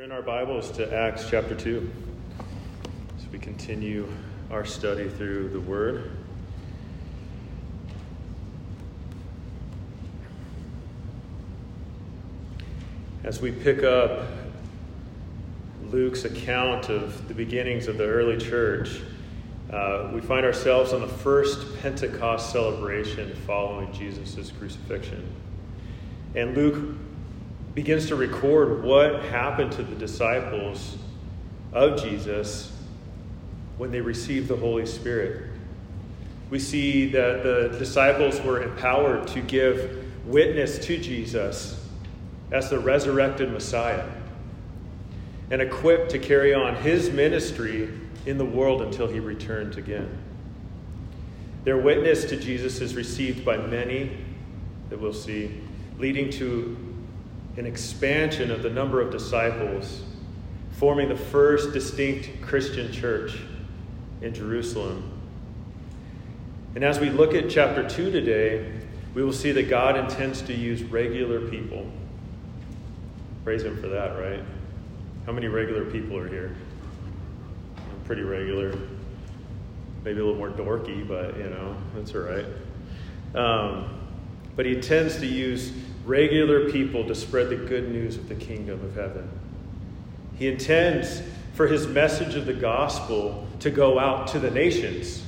Turn in our Bibles to Acts chapter 2 as we continue our study through the Word. As we pick up Luke's account of the beginnings of the early church, uh, we find ourselves on the first Pentecost celebration following Jesus' crucifixion. And Luke begins to record what happened to the disciples of Jesus when they received the Holy Spirit. We see that the disciples were empowered to give witness to Jesus as the resurrected Messiah and equipped to carry on his ministry in the world until he returns again. Their witness to Jesus is received by many that we'll see, leading to an expansion of the number of disciples, forming the first distinct Christian church in Jerusalem. And as we look at chapter 2 today, we will see that God intends to use regular people. Praise Him for that, right? How many regular people are here? Pretty regular. Maybe a little more dorky, but you know, that's all right. Um, but He tends to use regular people to spread the good news of the kingdom of heaven. He intends for his message of the gospel to go out to the nations,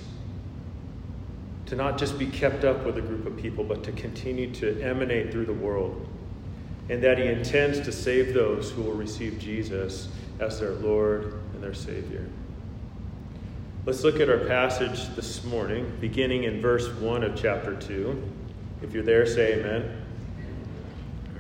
to not just be kept up with a group of people, but to continue to emanate through the world. And that he intends to save those who will receive Jesus as their Lord and their Savior. Let's look at our passage this morning, beginning in verse 1 of chapter 2. If you're there, say amen.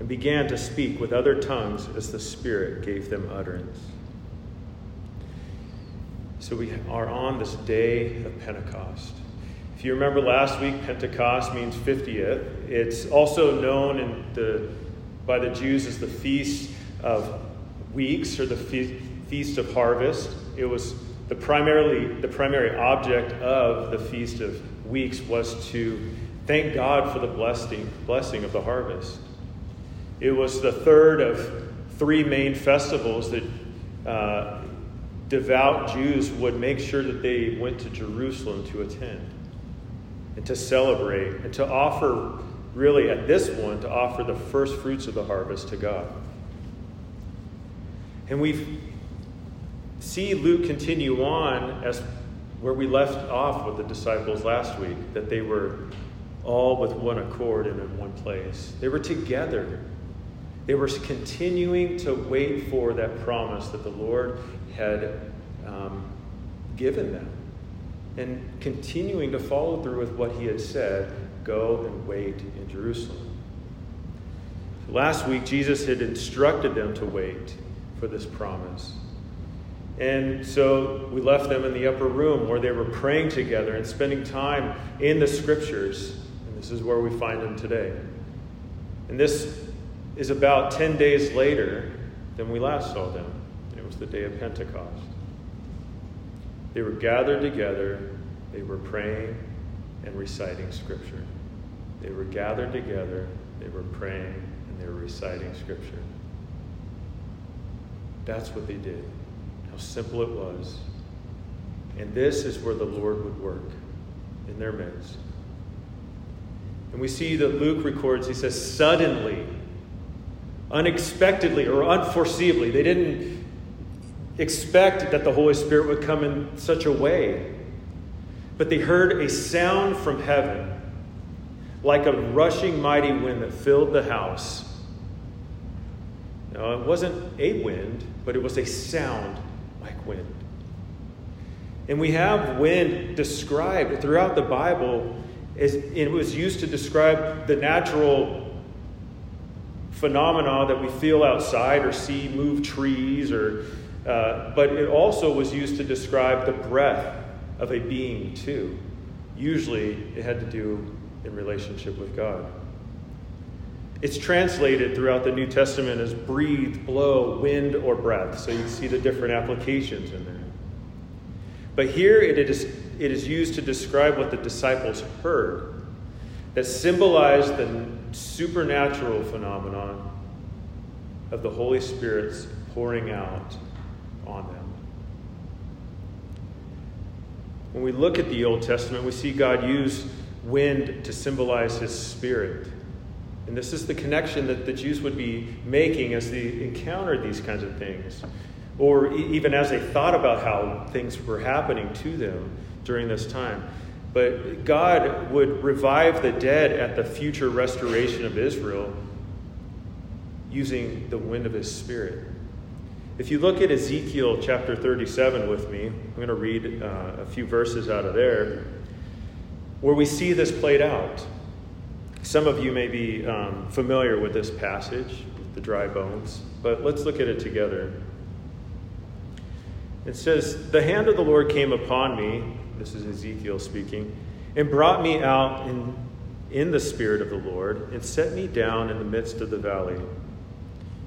and began to speak with other tongues as the Spirit gave them utterance. So we are on this day of Pentecost. If you remember last week, Pentecost means 50th. It's also known the, by the Jews as the Feast of Weeks or the Feast of Harvest. It was the primarily the primary object of the Feast of Weeks was to thank God for the blessing, blessing of the harvest. It was the third of three main festivals that uh, devout Jews would make sure that they went to Jerusalem to attend and to celebrate and to offer, really, at this one, to offer the first fruits of the harvest to God. And we see Luke continue on as where we left off with the disciples last week, that they were all with one accord and in one place. They were together they were continuing to wait for that promise that the Lord had um, given them and continuing to follow through with what he had said go and wait in Jerusalem. Last week, Jesus had instructed them to wait for this promise. And so we left them in the upper room where they were praying together and spending time in the scriptures. And this is where we find them today. And this is about 10 days later than we last saw them. It was the day of Pentecost. They were gathered together, they were praying and reciting Scripture. They were gathered together, they were praying, and they were reciting Scripture. That's what they did. How simple it was. And this is where the Lord would work in their midst. And we see that Luke records, he says, suddenly unexpectedly or unforeseeably. They didn't expect that the Holy Spirit would come in such a way. But they heard a sound from heaven like a rushing mighty wind that filled the house. Now, it wasn't a wind, but it was a sound like wind. And we have wind described throughout the Bible, as it was used to describe the natural phenomena that we feel outside or see move trees, or, uh, but it also was used to describe the breath of a being, too. Usually it had to do in relationship with God. It's translated throughout the New Testament as breathe, blow, wind, or breath. So you see the different applications in there. But here it is, it is used to describe what the disciples heard that symbolized the supernatural phenomenon of the Holy Spirit's pouring out on them. When we look at the Old Testament, we see God use wind to symbolize his spirit. And this is the connection that the Jews would be making as they encountered these kinds of things, or even as they thought about how things were happening to them during this time. But God would revive the dead at the future restoration of Israel using the wind of his spirit. If you look at Ezekiel chapter 37 with me, I'm going to read uh, a few verses out of there where we see this played out. Some of you may be um, familiar with this passage, with the dry bones, but let's look at it together. It says, The hand of the Lord came upon me this is Ezekiel speaking, and brought me out in, in the spirit of the Lord, and set me down in the midst of the valley.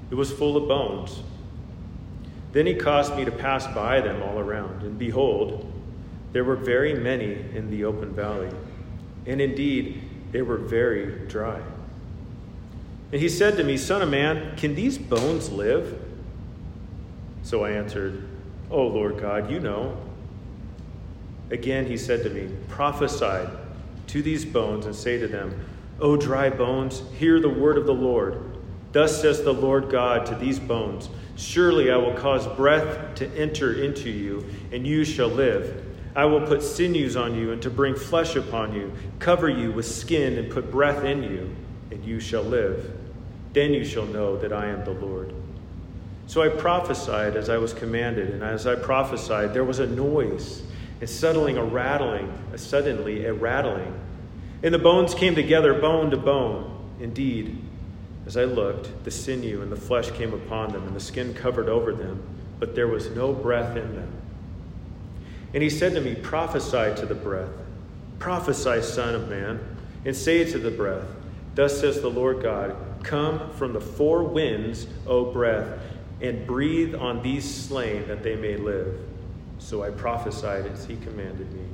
It was full of bones. Then he caused me to pass by them all around, and behold, there were very many in the open valley, and indeed they were very dry. And he said to me, Son of man, can these bones live? So I answered, Oh Lord God, you know. Again, he said to me, Prophesy to these bones and say to them, O dry bones, hear the word of the Lord. Thus says the Lord God to these bones Surely I will cause breath to enter into you, and you shall live. I will put sinews on you, and to bring flesh upon you, cover you with skin, and put breath in you, and you shall live. Then you shall know that I am the Lord. So I prophesied as I was commanded, and as I prophesied, there was a noise and suddenly a rattling, a suddenly a rattling. And the bones came together, bone to bone. Indeed, as I looked, the sinew and the flesh came upon them, and the skin covered over them, but there was no breath in them. And he said to me, Prophesy to the breath, prophesy, Son of Man, and say to the breath, Thus says the Lord God, Come from the four winds, O breath, and breathe on these slain that they may live. So I prophesied as he commanded me.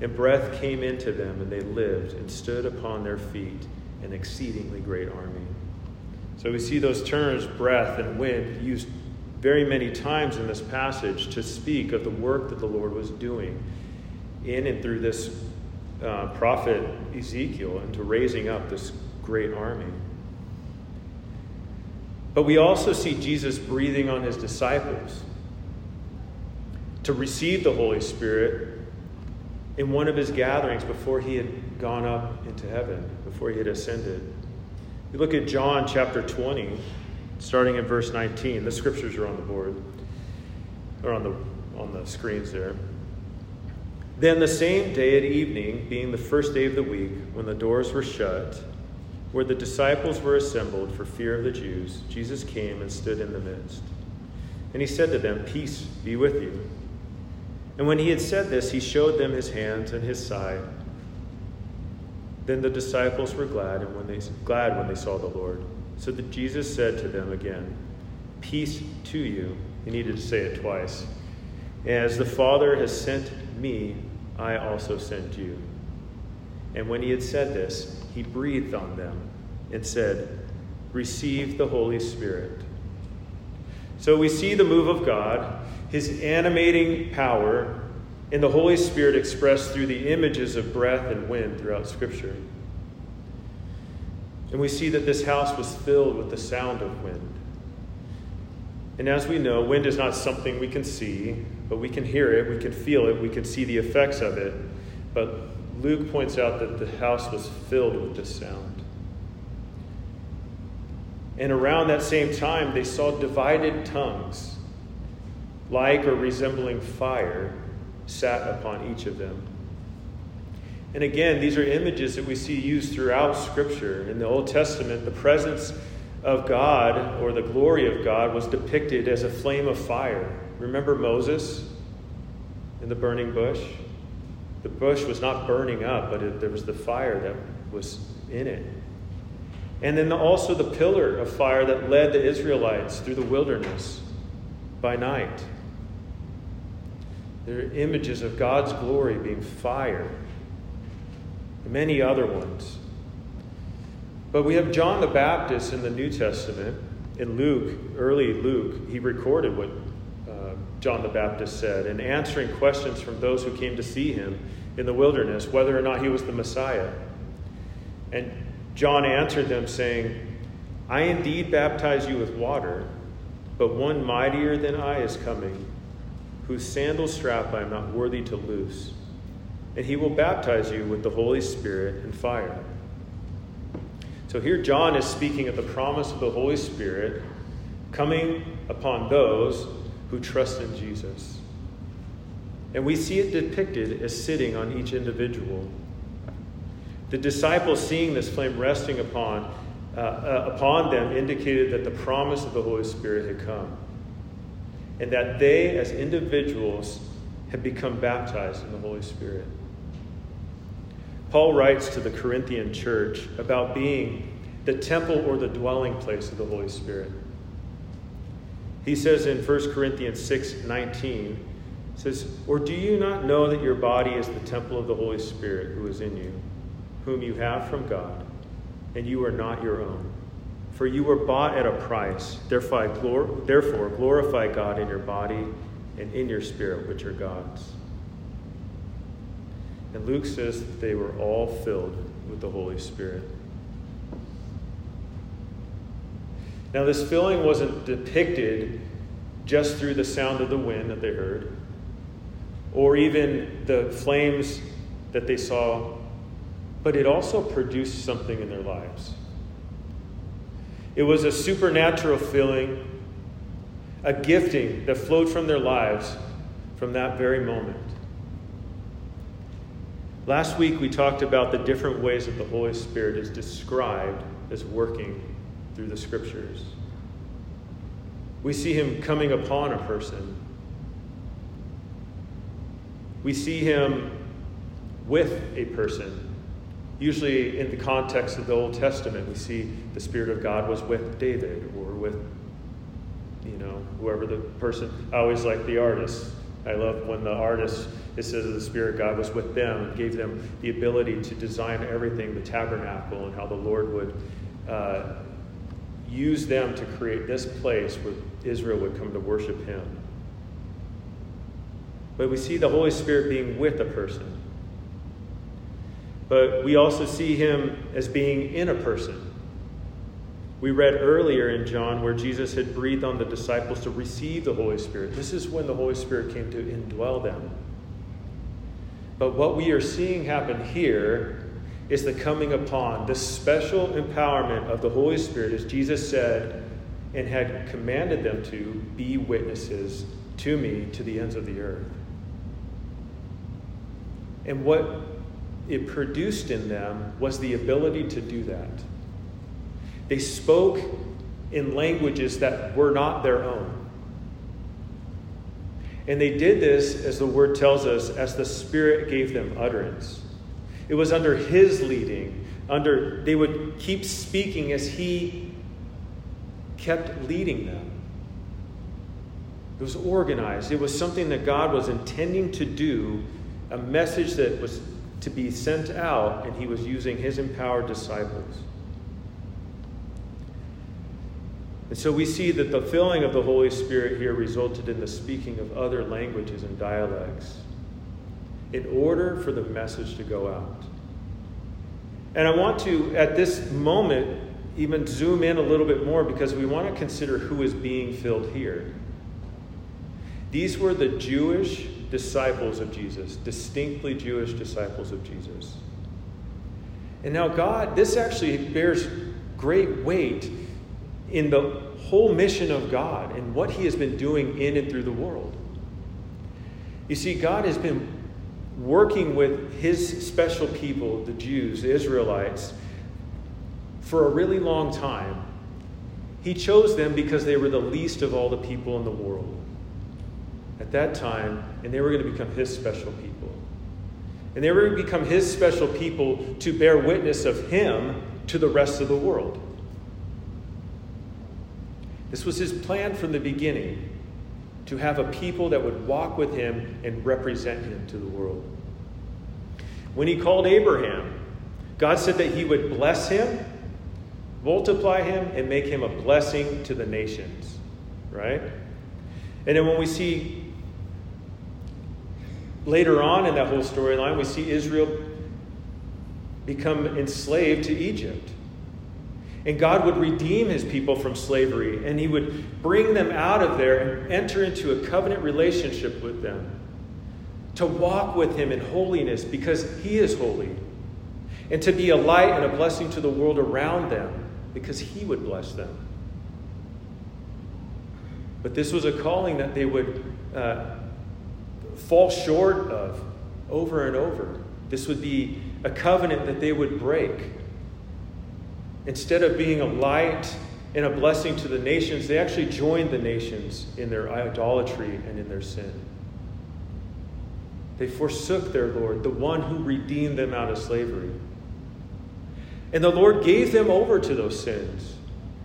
And breath came into them, and they lived and stood upon their feet, an exceedingly great army. So we see those terms, breath and wind, used very many times in this passage to speak of the work that the Lord was doing in and through this uh, prophet Ezekiel and to raising up this great army. But we also see Jesus breathing on his disciples to receive the Holy Spirit in one of his gatherings before he had gone up into heaven, before he had ascended. We look at John chapter 20, starting in verse 19. The scriptures are on the board, or on the, on the screens there. Then the same day at evening, being the first day of the week, when the doors were shut, where the disciples were assembled for fear of the Jews, Jesus came and stood in the midst. And he said to them, Peace be with you. And when he had said this, he showed them his hands and his side. Then the disciples were glad and when they glad when they saw the Lord. So that Jesus said to them again, Peace to you. He needed to say it twice. As the Father has sent me, I also send you. And when he had said this, he breathed on them and said, Receive the Holy Spirit. So we see the move of God his animating power in the Holy Spirit expressed through the images of breath and wind throughout Scripture. And we see that this house was filled with the sound of wind. And as we know, wind is not something we can see, but we can hear it, we can feel it, we can see the effects of it. But Luke points out that the house was filled with this sound. And around that same time, they saw divided tongues like or resembling fire, sat upon each of them. And again, these are images that we see used throughout Scripture. In the Old Testament, the presence of God or the glory of God was depicted as a flame of fire. Remember Moses in the burning bush? The bush was not burning up, but it, there was the fire that was in it. And then also the pillar of fire that led the Israelites through the wilderness by night. There are images of God's glory being fire, and many other ones. But we have John the Baptist in the New Testament. In Luke, early Luke, he recorded what uh, John the Baptist said and answering questions from those who came to see him in the wilderness whether or not he was the Messiah. And John answered them, saying, I indeed baptize you with water, but one mightier than I is coming, whose sandal strap I am not worthy to loose. And he will baptize you with the Holy Spirit and fire. So here John is speaking of the promise of the Holy Spirit coming upon those who trust in Jesus. And we see it depicted as sitting on each individual. The disciples, seeing this flame resting upon, uh, uh, upon them, indicated that the promise of the Holy Spirit had come. And that they, as individuals, have become baptized in the Holy Spirit. Paul writes to the Corinthian church about being the temple or the dwelling place of the Holy Spirit. He says in 1 Corinthians 6 19, says, Or do you not know that your body is the temple of the Holy Spirit who is in you, whom you have from God, and you are not your own? For you were bought at a price. Therefore, glorify God in your body and in your spirit, which are God's. And Luke says that they were all filled with the Holy Spirit. Now, this filling wasn't depicted just through the sound of the wind that they heard or even the flames that they saw, but it also produced something in their lives. It was a supernatural feeling, a gifting that flowed from their lives from that very moment. Last week, we talked about the different ways that the Holy Spirit is described as working through the scriptures. We see him coming upon a person we see him with a person. Usually, in the context of the Old Testament, we see the Spirit of God was with David or with, you know, whoever the person. I always like the artist. I love when the artist, it says the Spirit of God was with them and gave them the ability to design everything, the tabernacle, and how the Lord would uh, use them to create this place where Israel would come to worship Him. But we see the Holy Spirit being with a person. But we also see him as being in a person. We read earlier in John where Jesus had breathed on the disciples to receive the Holy Spirit. This is when the Holy Spirit came to indwell them. But what we are seeing happen here is the coming upon, the special empowerment of the Holy Spirit, as Jesus said and had commanded them to be witnesses to me to the ends of the earth. And what it produced in them was the ability to do that. They spoke in languages that were not their own. And they did this, as the word tells us, as the Spirit gave them utterance. It was under His leading, under they would keep speaking as He kept leading them. It was organized. It was something that God was intending to do a message that was to be sent out, and he was using his empowered disciples. And so we see that the filling of the Holy Spirit here resulted in the speaking of other languages and dialects in order for the message to go out. And I want to, at this moment, even zoom in a little bit more because we want to consider who is being filled here. These were the Jewish disciples of Jesus, distinctly Jewish disciples of Jesus. And now, God, this actually bears great weight in the whole mission of God and what He has been doing in and through the world. You see, God has been working with His special people, the Jews, the Israelites, for a really long time. He chose them because they were the least of all the people in the world at that time, and they were going to become His special people. And they were going to become His special people to bear witness of Him to the rest of the world. This was His plan from the beginning to have a people that would walk with Him and represent Him to the world. When He called Abraham, God said that He would bless him, multiply him, and make him a blessing to the nations. Right? And then when we see later on in that whole storyline, we see Israel become enslaved to Egypt. And God would redeem his people from slavery, and he would bring them out of there and enter into a covenant relationship with them to walk with him in holiness because he is holy, and to be a light and a blessing to the world around them because he would bless them. But this was a calling that they would uh, fall short of over and over. This would be a covenant that they would break. Instead of being a light and a blessing to the nations, they actually joined the nations in their idolatry and in their sin. They forsook their Lord, the one who redeemed them out of slavery. And the Lord gave them over to those sins,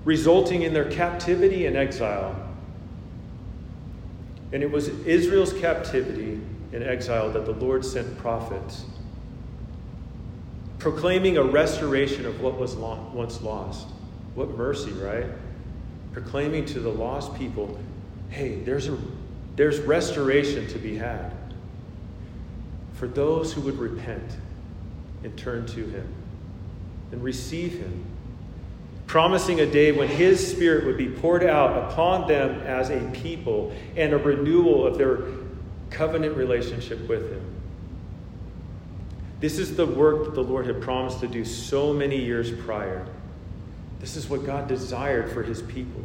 resulting in their captivity and exile. And it was Israel's captivity and exile that the Lord sent prophets, proclaiming a restoration of what was once lost. What mercy, right? Proclaiming to the lost people, hey, there's, a, there's restoration to be had for those who would repent and turn to Him and receive Him promising a day when His Spirit would be poured out upon them as a people and a renewal of their covenant relationship with Him. This is the work that the Lord had promised to do so many years prior. This is what God desired for His people.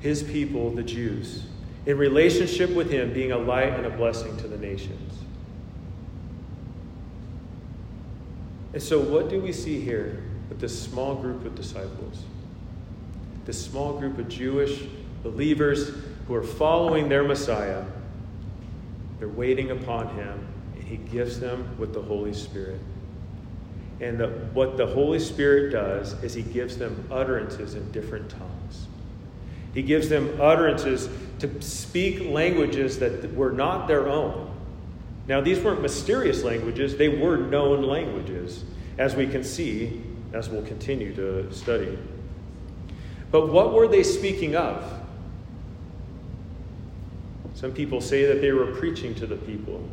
His people, the Jews, in relationship with Him, being a light and a blessing to the nations. And so, what do we see here? With this small group of disciples, this small group of Jewish believers who are following their Messiah. They're waiting upon him, and he gives them with the Holy Spirit. And the, what the Holy Spirit does is he gives them utterances in different tongues. He gives them utterances to speak languages that were not their own. Now, these weren't mysterious languages, they were known languages, as we can see as we'll continue to study. But what were they speaking of? Some people say that they were preaching to the people.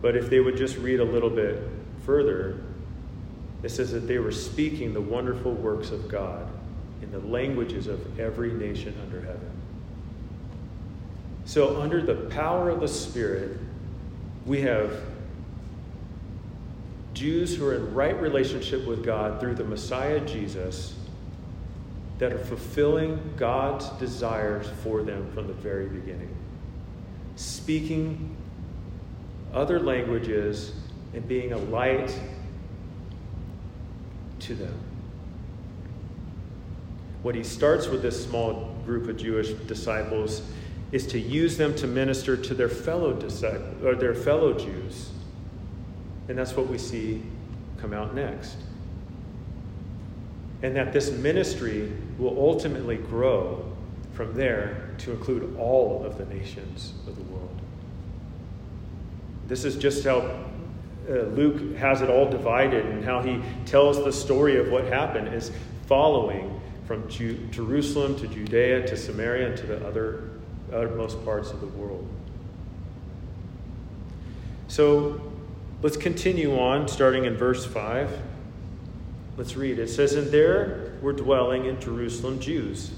But if they would just read a little bit further, it says that they were speaking the wonderful works of God in the languages of every nation under heaven. So, under the power of the Spirit, we have Jews who are in right relationship with God through the Messiah Jesus that are fulfilling God's desires for them from the very beginning. Speaking other languages and being a light to them. What he starts with this small group of Jewish disciples is to use them to minister to their fellow disciples or their fellow Jews and that's what we see come out next. And that this ministry will ultimately grow from there to include all of the nations of the world. This is just how uh, Luke has it all divided and how he tells the story of what happened is following from Ju- Jerusalem to Judea to Samaria and to the other uttermost parts of the world. So Let's continue on, starting in verse 5. Let's read. It says, And there were dwelling in Jerusalem Jews,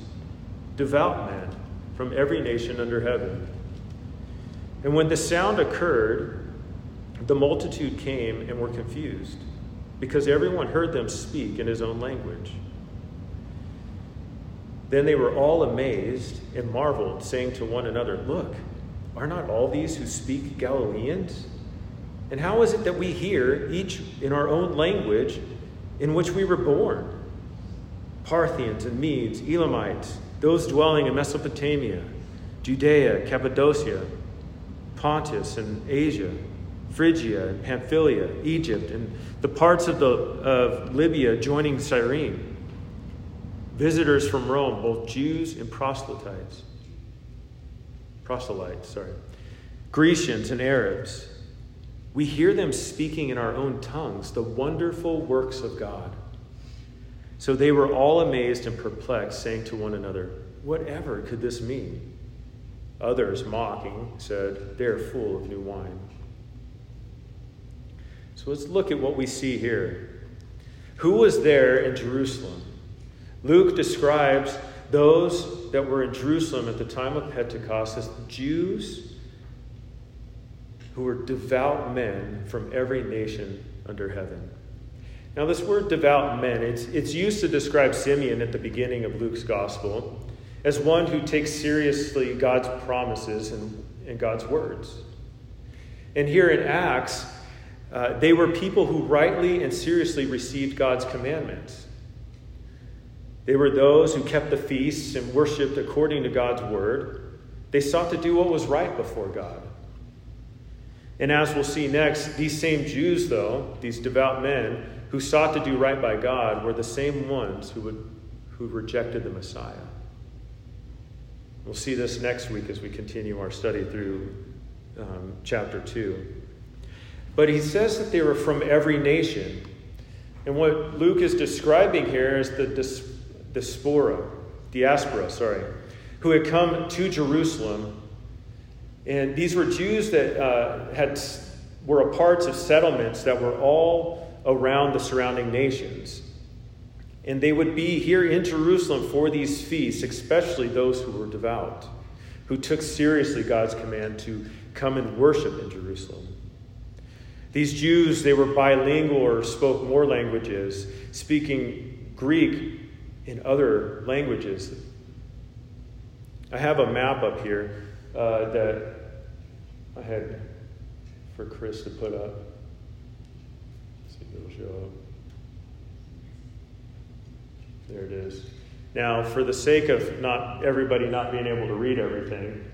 devout men from every nation under heaven. And when the sound occurred, the multitude came and were confused, because everyone heard them speak in his own language. Then they were all amazed and marveled, saying to one another, Look, are not all these who speak Galileans? And how is it that we hear, each in our own language, in which we were born? Parthians and Medes, Elamites, those dwelling in Mesopotamia, Judea, Cappadocia, Pontus and Asia, Phrygia and Pamphylia, Egypt, and the parts of, the, of Libya joining Cyrene. Visitors from Rome, both Jews and proselytes. Proselytes, sorry. Grecians and Arabs. We hear them speaking in our own tongues the wonderful works of God. So they were all amazed and perplexed, saying to one another, Whatever could this mean? Others, mocking, said, They are full of new wine. So let's look at what we see here. Who was there in Jerusalem? Luke describes those that were in Jerusalem at the time of Pentecost as Jews who were devout men from every nation under heaven. Now, this word devout men, it's, it's used to describe Simeon at the beginning of Luke's gospel as one who takes seriously God's promises and, and God's words. And here in Acts, uh, they were people who rightly and seriously received God's commandments. They were those who kept the feasts and worshiped according to God's word. They sought to do what was right before God. And as we'll see next, these same Jews, though, these devout men who sought to do right by God, were the same ones who, would, who rejected the Messiah. We'll see this next week as we continue our study through um, chapter 2. But he says that they were from every nation. And what Luke is describing here is the dis- diaspora, diaspora, sorry, who had come to Jerusalem. And these were Jews that uh, had, were a parts of settlements that were all around the surrounding nations. And they would be here in Jerusalem for these feasts, especially those who were devout, who took seriously God's command to come and worship in Jerusalem. These Jews, they were bilingual or spoke more languages, speaking Greek and other languages. I have a map up here uh, that I had for Chris to put up. Let's see if it'll show up. There it is. Now, for the sake of not everybody not being able to read everything,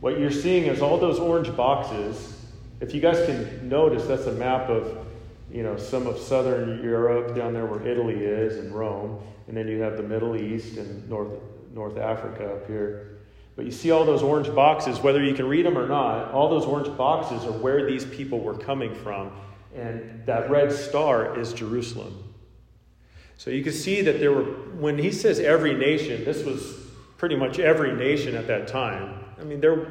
what you're seeing is all those orange boxes. If you guys can notice, that's a map of you know some of southern Europe down there where Italy is and Rome, and then you have the Middle East and North North Africa up here. But you see all those orange boxes, whether you can read them or not, all those orange boxes are where these people were coming from. And that red star is Jerusalem. So you can see that there were, when he says every nation, this was pretty much every nation at that time. I mean, there,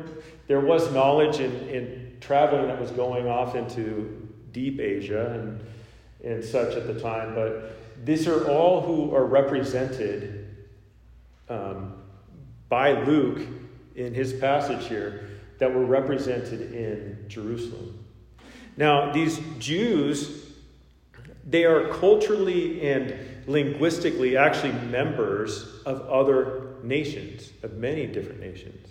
there was knowledge in, in traveling that was going off into deep Asia and, and such at the time, but these are all who are represented um, by Luke in his passage here that were represented in Jerusalem. Now, these Jews, they are culturally and linguistically actually members of other nations, of many different nations.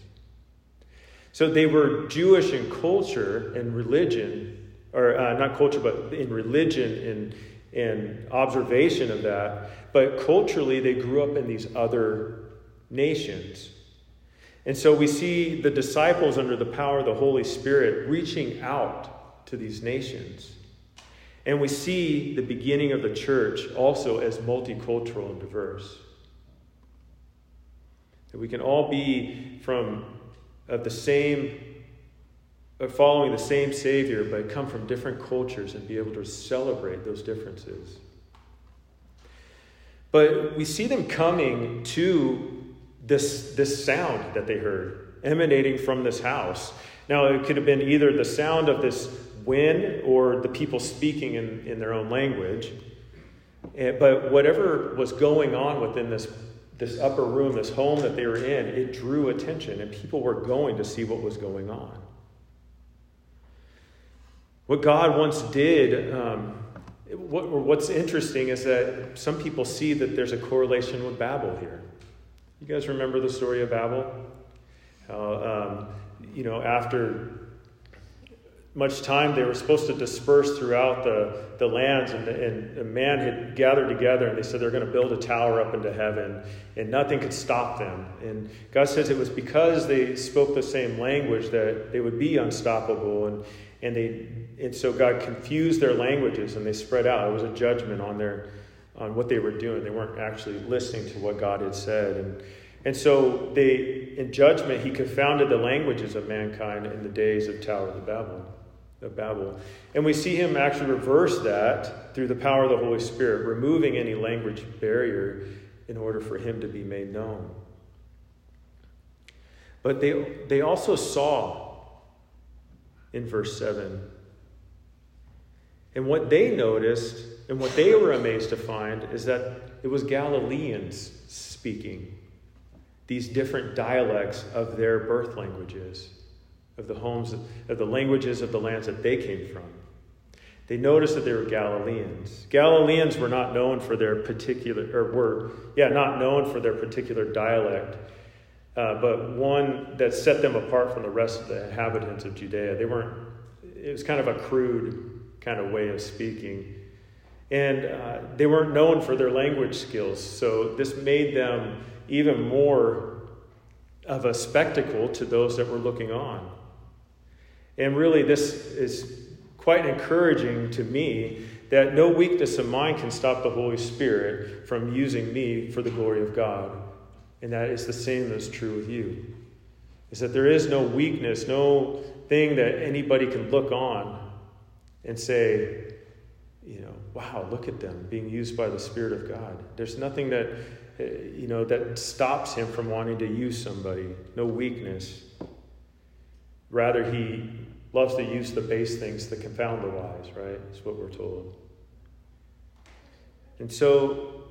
So they were Jewish in culture and religion, or uh, not culture, but in religion and, and observation of that. But culturally, they grew up in these other nations. And so we see the disciples, under the power of the Holy Spirit, reaching out to these nations. And we see the beginning of the church also as multicultural and diverse. That we can all be from of the same, uh, following the same Savior, but come from different cultures and be able to celebrate those differences. But we see them coming to this, this sound that they heard emanating from this house. Now, it could have been either the sound of this wind or the people speaking in, in their own language. But whatever was going on within this, this upper room, this home that they were in, it drew attention, and people were going to see what was going on. What God once did, um, what, what's interesting is that some people see that there's a correlation with Babel here. You guys remember the story of Babel? How, um, you know, after much time. They were supposed to disperse throughout the, the lands, and, and a man had gathered together, and they said they're going to build a tower up into heaven, and nothing could stop them. And God says it was because they spoke the same language that they would be unstoppable. And, and, they, and so God confused their languages, and they spread out. It was a judgment on, their, on what they were doing. They weren't actually listening to what God had said. And, and so they, in judgment, he confounded the languages of mankind in the days of Tower of Babel of Babel. And we see him actually reverse that through the power of the Holy Spirit, removing any language barrier in order for him to be made known. But they, they also saw in verse 7. And what they noticed and what they were amazed to find is that it was Galileans speaking these different dialects of their birth languages of the homes, of the languages of the lands that they came from. They noticed that they were Galileans. Galileans were not known for their particular, or were, yeah, not known for their particular dialect, uh, but one that set them apart from the rest of the inhabitants of Judea. They weren't, it was kind of a crude kind of way of speaking. And uh, they weren't known for their language skills, so this made them even more of a spectacle to those that were looking on. And really, this is quite encouraging to me that no weakness of mine can stop the Holy Spirit from using me for the glory of God. And that is the same that's true with you. Is that there is no weakness, no thing that anybody can look on and say, you know, wow, look at them being used by the Spirit of God. There's nothing that, eh, you know, that stops him from wanting to use somebody. No weakness. Rather, he loves to use the base things to confound the wise, right? That's what we're told. And so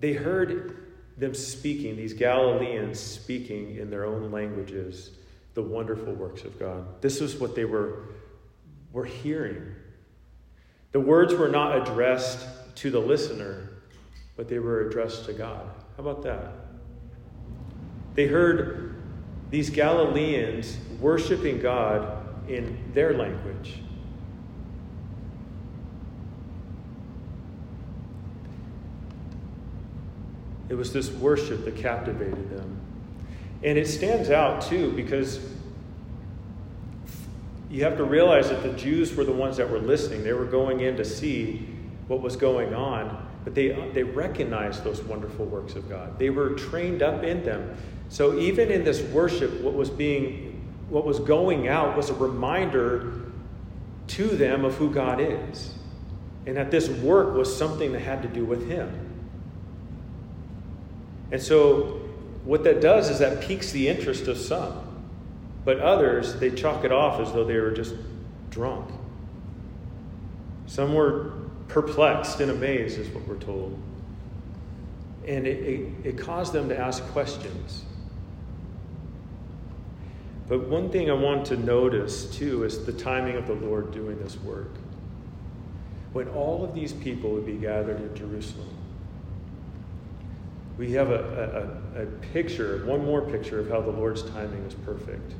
they heard them speaking, these Galileans speaking in their own languages, the wonderful works of God. This was what they were, were hearing. The words were not addressed to the listener, but they were addressed to God. How about that? They heard these Galileans worshiping God in their language. It was this worship that captivated them. And it stands out too because you have to realize that the Jews were the ones that were listening. They were going in to see what was going on, but they, they recognized those wonderful works of God. They were trained up in them. So even in this worship, what was being what was going out was a reminder to them of who God is. And that this work was something that had to do with Him. And so, what that does is that piques the interest of some. But others, they chalk it off as though they were just drunk. Some were perplexed and amazed, is what we're told. And it, it, it caused them to ask questions. But one thing I want to notice too is the timing of the Lord doing this work. When all of these people would be gathered in Jerusalem, we have a, a, a picture, one more picture of how the Lord's timing is perfect.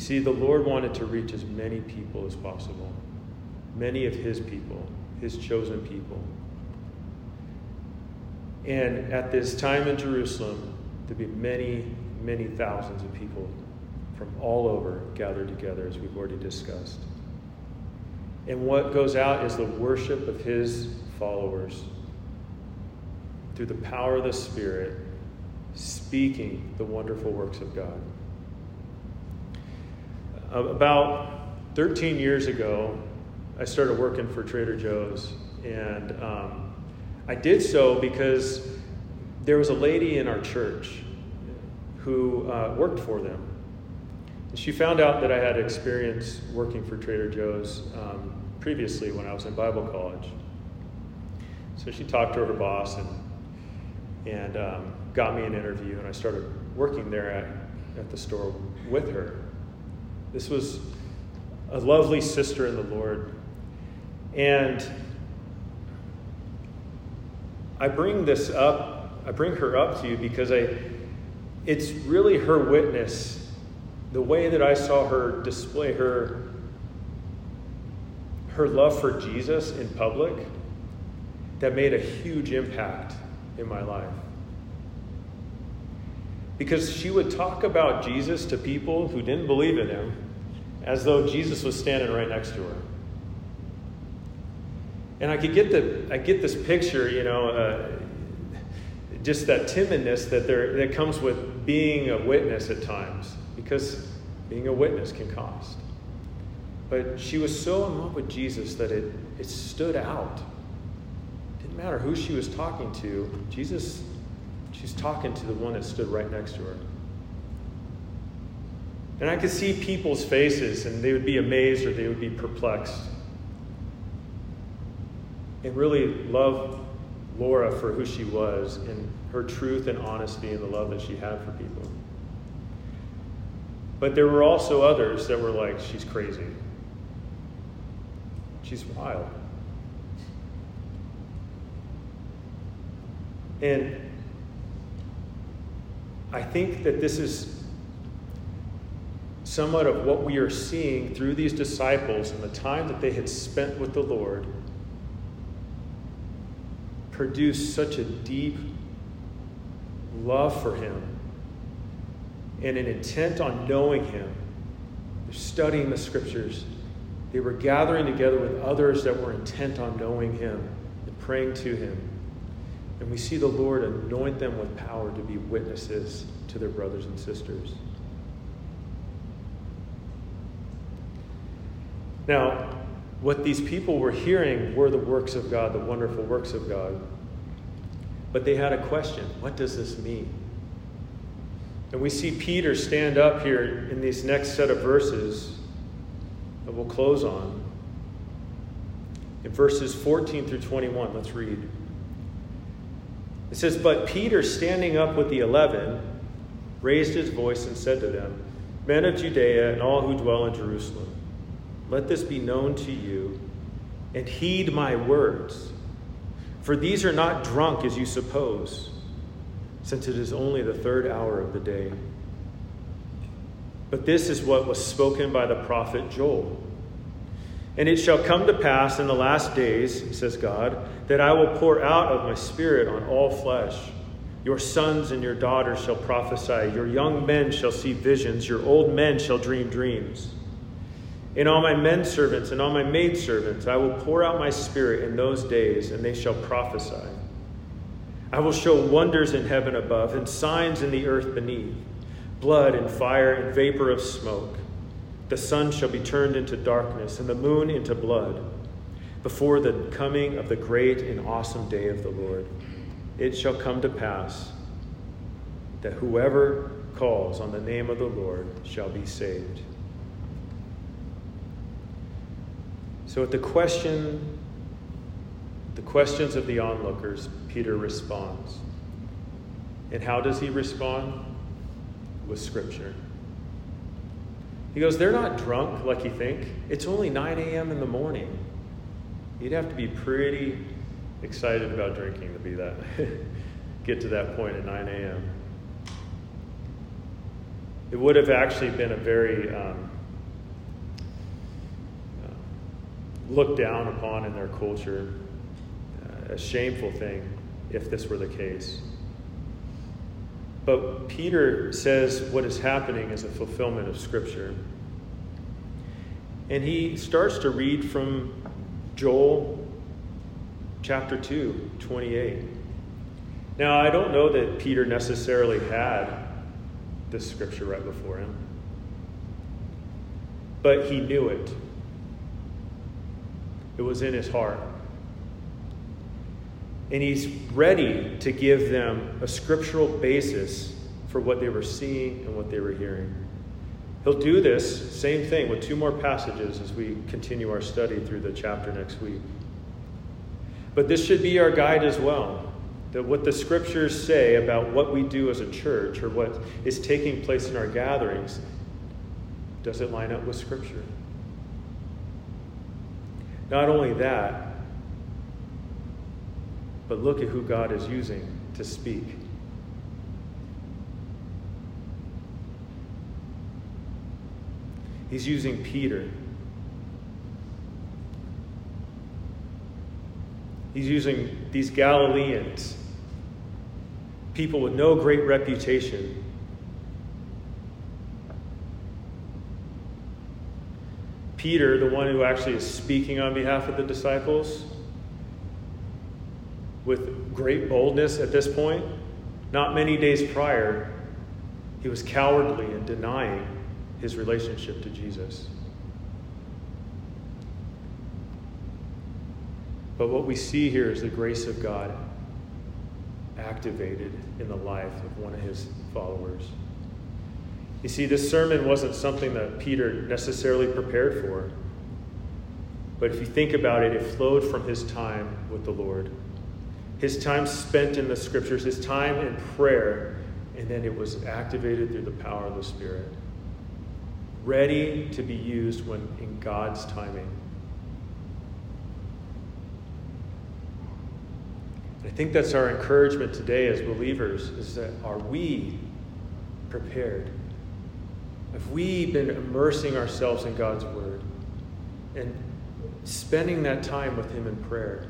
You see, the Lord wanted to reach as many people as possible, many of His people, His chosen people. And at this time in Jerusalem, to be many many thousands of people from all over gathered together, as we've already discussed. And what goes out is the worship of his followers through the power of the Spirit, speaking the wonderful works of God. Uh, about 13 years ago, I started working for Trader Joe's, and um, I did so because there was a lady in our church who uh, worked for them. And she found out that I had experience working for Trader Joe's um, previously when I was in Bible college. So she talked to her boss and, and um, got me an interview, and I started working there at, at the store with her. This was a lovely sister in the Lord. And I bring this up, I bring her up to you because I, it's really her witness the way that I saw her display her, her love for Jesus in public that made a huge impact in my life. Because she would talk about Jesus to people who didn't believe in him as though Jesus was standing right next to her. And I could get the I get this picture, you know, uh, just that timidness that there that comes with being a witness at times, because being a witness can cost. But she was so in love with Jesus that it, it stood out. It didn't matter who she was talking to, Jesus, she's talking to the one that stood right next to her. And I could see people's faces, and they would be amazed or they would be perplexed. And really love Laura for who she was and her truth and honesty and the love that she had for people. But there were also others that were like, she's crazy. She's wild. And I think that this is somewhat of what we are seeing through these disciples and the time that they had spent with the Lord produced such a deep love for Him and an intent on knowing Him. Studying the scriptures. They were gathering together with others that were intent on knowing Him and praying to Him. And we see the Lord anoint them with power to be witnesses to their brothers and sisters. Now, what these people were hearing were the works of God, the wonderful works of God. But they had a question what does this mean? And we see Peter stand up here in these next set of verses that we'll close on. In verses 14 through 21, let's read. It says, But Peter, standing up with the eleven, raised his voice and said to them, Men of Judea and all who dwell in Jerusalem, let this be known to you, and heed my words. For these are not drunk as you suppose, since it is only the third hour of the day. But this is what was spoken by the prophet Joel. And it shall come to pass in the last days, says God, that I will pour out of my spirit on all flesh. Your sons and your daughters shall prophesy, your young men shall see visions, your old men shall dream dreams. In all my men servants and all my maid servants, I will pour out my spirit in those days, and they shall prophesy. I will show wonders in heaven above and signs in the earth beneath blood and fire and vapor of smoke. The sun shall be turned into darkness and the moon into blood before the coming of the great and awesome day of the Lord. It shall come to pass that whoever calls on the name of the Lord shall be saved. So at the question, the questions of the onlookers, Peter responds. And how does he respond? With Scripture. He goes, They're not drunk like you think. It's only 9 a.m. in the morning. You'd have to be pretty excited about drinking to be that, get to that point at 9 a.m. It would have actually been a very um, looked down upon in their culture, uh, a shameful thing if this were the case. But Peter says what is happening is a fulfillment of Scripture. And he starts to read from Joel chapter 2, 28. Now, I don't know that Peter necessarily had this scripture right before him, but he knew it. It was in his heart. And he's ready to give them a scriptural basis for what they were seeing and what they were hearing. He'll do this same thing with two more passages as we continue our study through the chapter next week. But this should be our guide as well. That what the scriptures say about what we do as a church or what is taking place in our gatherings, does it line up with scripture? Not only that, but look at who God is using to speak. He's using Peter. He's using these Galileans, people with no great reputation. Peter, the one who actually is speaking on behalf of the disciples, with great boldness at this point, not many days prior, he was cowardly in denying his relationship to Jesus. But what we see here is the grace of God activated in the life of one of his followers. You see, this sermon wasn't something that Peter necessarily prepared for. But if you think about it, it flowed from his time with the Lord. His time spent in the scriptures, his time in prayer, and then it was activated through the power of the Spirit. Ready to be used when in God's timing. I think that's our encouragement today as believers is that are we prepared? Have we been immersing ourselves in God's Word and spending that time with Him in prayer?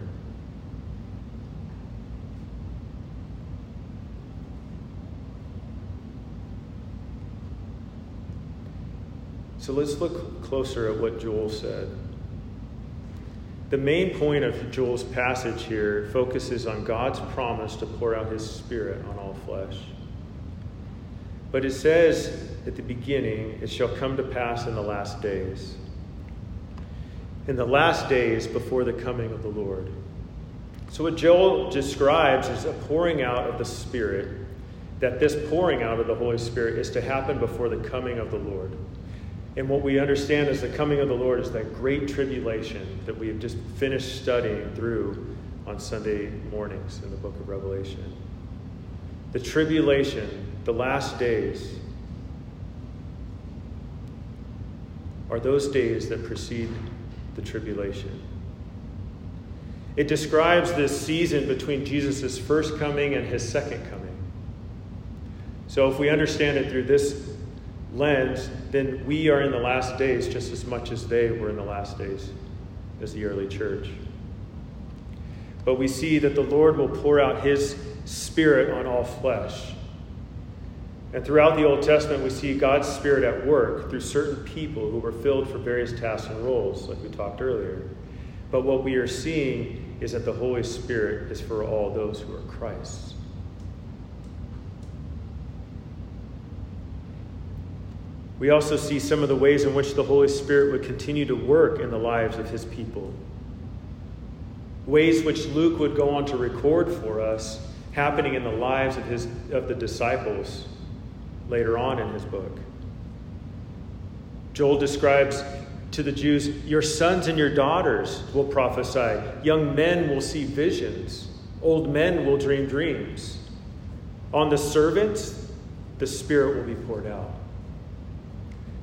So let's look closer at what Joel said. The main point of Joel's passage here focuses on God's promise to pour out his Spirit on all flesh. But it says at the beginning, it shall come to pass in the last days. In the last days before the coming of the Lord. So, what Joel describes is a pouring out of the Spirit, that this pouring out of the Holy Spirit is to happen before the coming of the Lord. And what we understand as the coming of the Lord is that great tribulation that we have just finished studying through on Sunday mornings in the book of Revelation. The tribulation, the last days, are those days that precede the tribulation. It describes this season between Jesus' first coming and his second coming. So, if we understand it through this lens, then we are in the last days just as much as they were in the last days as the early church. But we see that the Lord will pour out his Spirit on all flesh. And throughout the Old Testament, we see God's Spirit at work through certain people who were filled for various tasks and roles, like we talked earlier. But what we are seeing is that the Holy Spirit is for all those who are Christ's. We also see some of the ways in which the Holy Spirit would continue to work in the lives of his people. Ways which Luke would go on to record for us happening in the lives of, his, of the disciples later on in his book. Joel describes to the Jews, Your sons and your daughters will prophesy, young men will see visions, old men will dream dreams. On the servants, the Spirit will be poured out.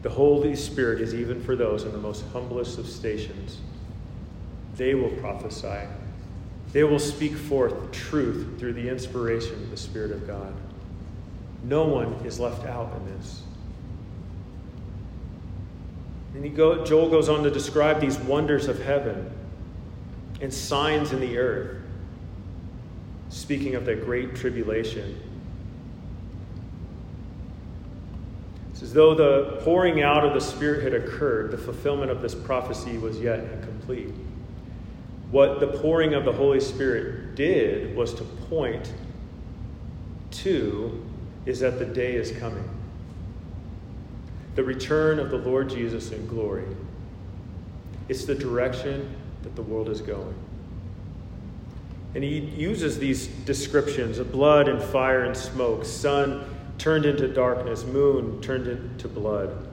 The Holy Spirit is even for those in the most humblest of stations. They will prophesy. They will speak forth truth through the inspiration of the Spirit of God. No one is left out in this. And go, Joel goes on to describe these wonders of heaven and signs in the earth, speaking of the great tribulation It's as though the pouring out of the Spirit had occurred, the fulfillment of this prophecy was yet incomplete. What the pouring of the Holy Spirit did was to point to is that the day is coming. The return of the Lord Jesus in glory. It's the direction that the world is going. And he uses these descriptions of blood and fire and smoke, sun turned into darkness, moon turned into blood,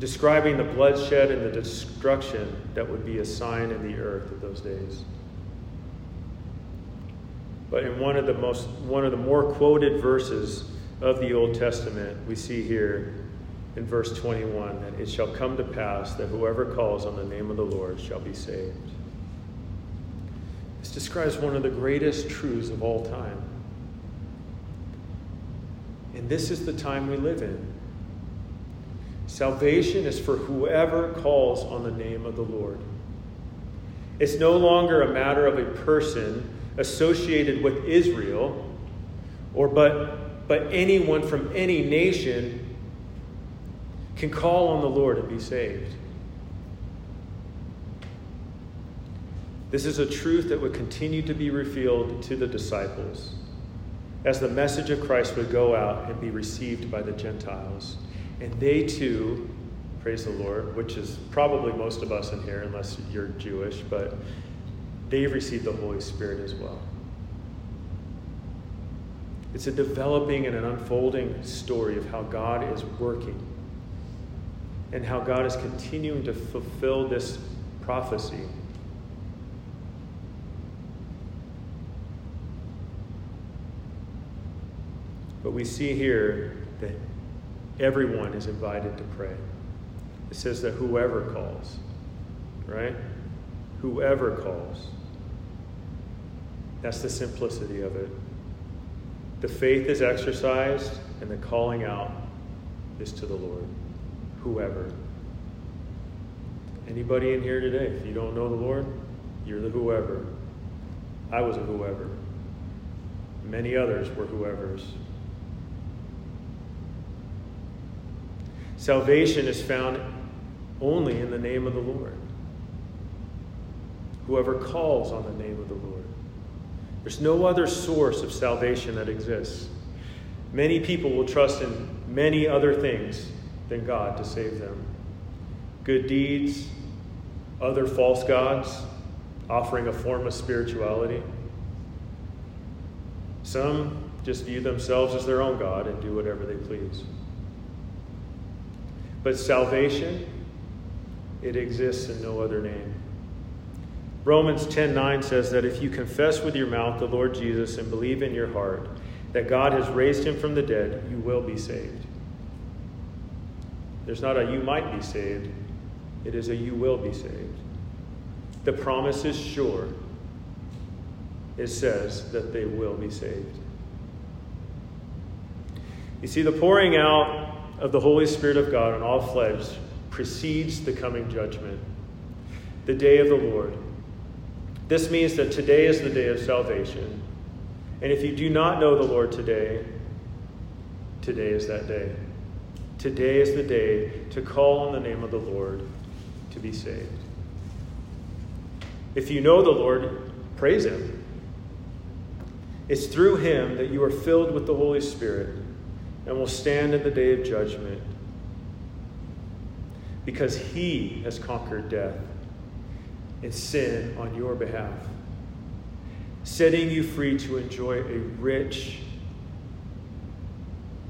describing the bloodshed and the destruction that would be a sign in the earth of those days. But in one of the most one of the more quoted verses of the Old Testament, we see here in verse 21 that it shall come to pass that whoever calls on the name of the Lord shall be saved. This describes one of the greatest truths of all time. And this is the time we live in. Salvation is for whoever calls on the name of the Lord. It's no longer a matter of a person associated with Israel or but, but anyone from any nation can call on the Lord and be saved. This is a truth that would continue to be revealed to the disciples as the message of Christ would go out and be received by the Gentiles. And they too, praise the Lord, which is probably most of us in here, unless you're Jewish, but they've received the Holy Spirit as well. It's a developing and an unfolding story of how God is working and how God is continuing to fulfill this prophecy. But we see here that everyone is invited to pray. It says that whoever calls, right? Whoever calls. That's the simplicity of it. The faith is exercised, and the calling out is to the Lord. Whoever. Anybody in here today, if you don't know the Lord, you're the whoever. I was a whoever. Many others were whoever's. Salvation is found only in the name of the Lord. Whoever calls on the name of the Lord. There's no other source of salvation that exists. Many people will trust in many other things than God to save them good deeds, other false gods, offering a form of spirituality. Some just view themselves as their own God and do whatever they please. But salvation, it exists in no other name. Romans 10:9 says that if you confess with your mouth the Lord Jesus and believe in your heart that God has raised him from the dead, you will be saved. There's not a you might be saved, it is a you will be saved. The promise is sure. It says that they will be saved. You see, the pouring out of the Holy Spirit of God on all flesh precedes the coming judgment, the day of the Lord. This means that today is the day of salvation. And if you do not know the Lord today, today is that day. Today is the day to call on the name of the Lord to be saved. If you know the Lord, praise Him. It's through Him that you are filled with the Holy Spirit and will stand in the day of judgment because He has conquered death and sin on your behalf, setting you free to enjoy a rich,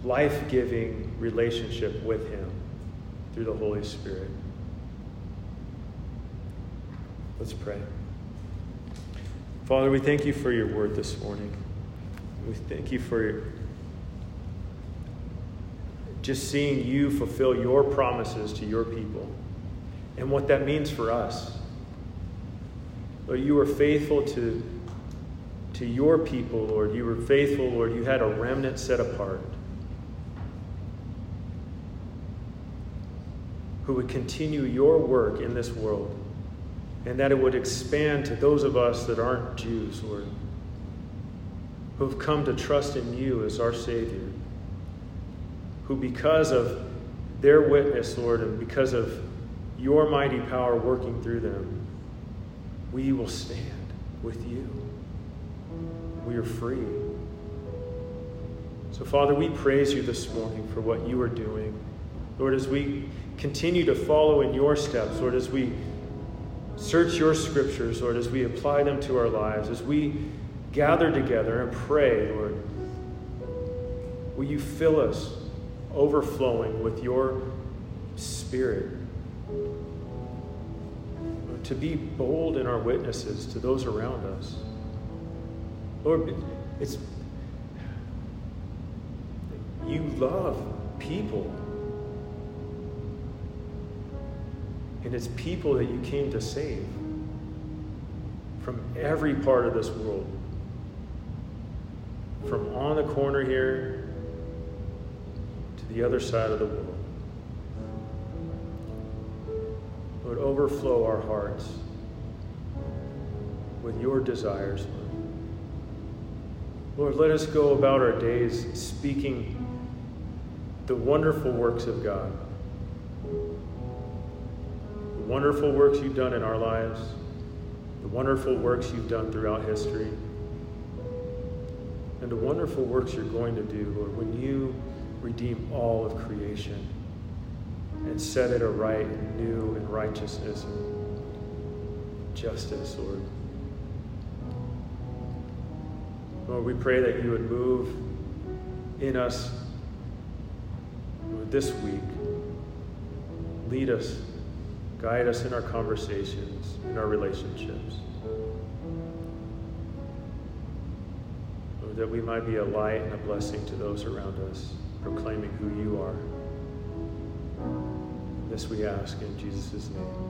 life giving relationship with Him through the Holy Spirit. Let's pray. Father, we thank you for your word this morning. We thank you for just seeing you fulfill your promises to your people and what that means for us. Lord, you were faithful to, to your people, Lord. You were faithful, Lord. You had a remnant set apart who would continue your work in this world and that it would expand to those of us that aren't Jews, Lord, who have come to trust in you as our Savior, who, because of their witness, Lord, and because of your mighty power working through them, we will stand with you. We are free. So, Father, we praise you this morning for what you are doing. Lord, as we continue to follow in your steps, Lord, as we search your scriptures, Lord, as we apply them to our lives, as we gather together and pray, Lord, will you fill us overflowing with your spirit? to be bold in our witnesses to those around us. Lord, it's you love people. And it's people that you came to save from every part of this world. From on the corner here the other side of the world. Lord, overflow our hearts with your desires, Lord. Lord, let us go about our days speaking the wonderful works of God, the wonderful works you've done in our lives, the wonderful works you've done throughout history, and the wonderful works you're going to do, Lord, when you redeem all of creation and set it aright new in righteousness and justice, Lord. Lord, we pray that you would move in us this week. Lead us, guide us in our conversations, in our relationships. Lord, that we might be a light and a blessing to those around us, proclaiming who you are. This we ask in Jesus' name.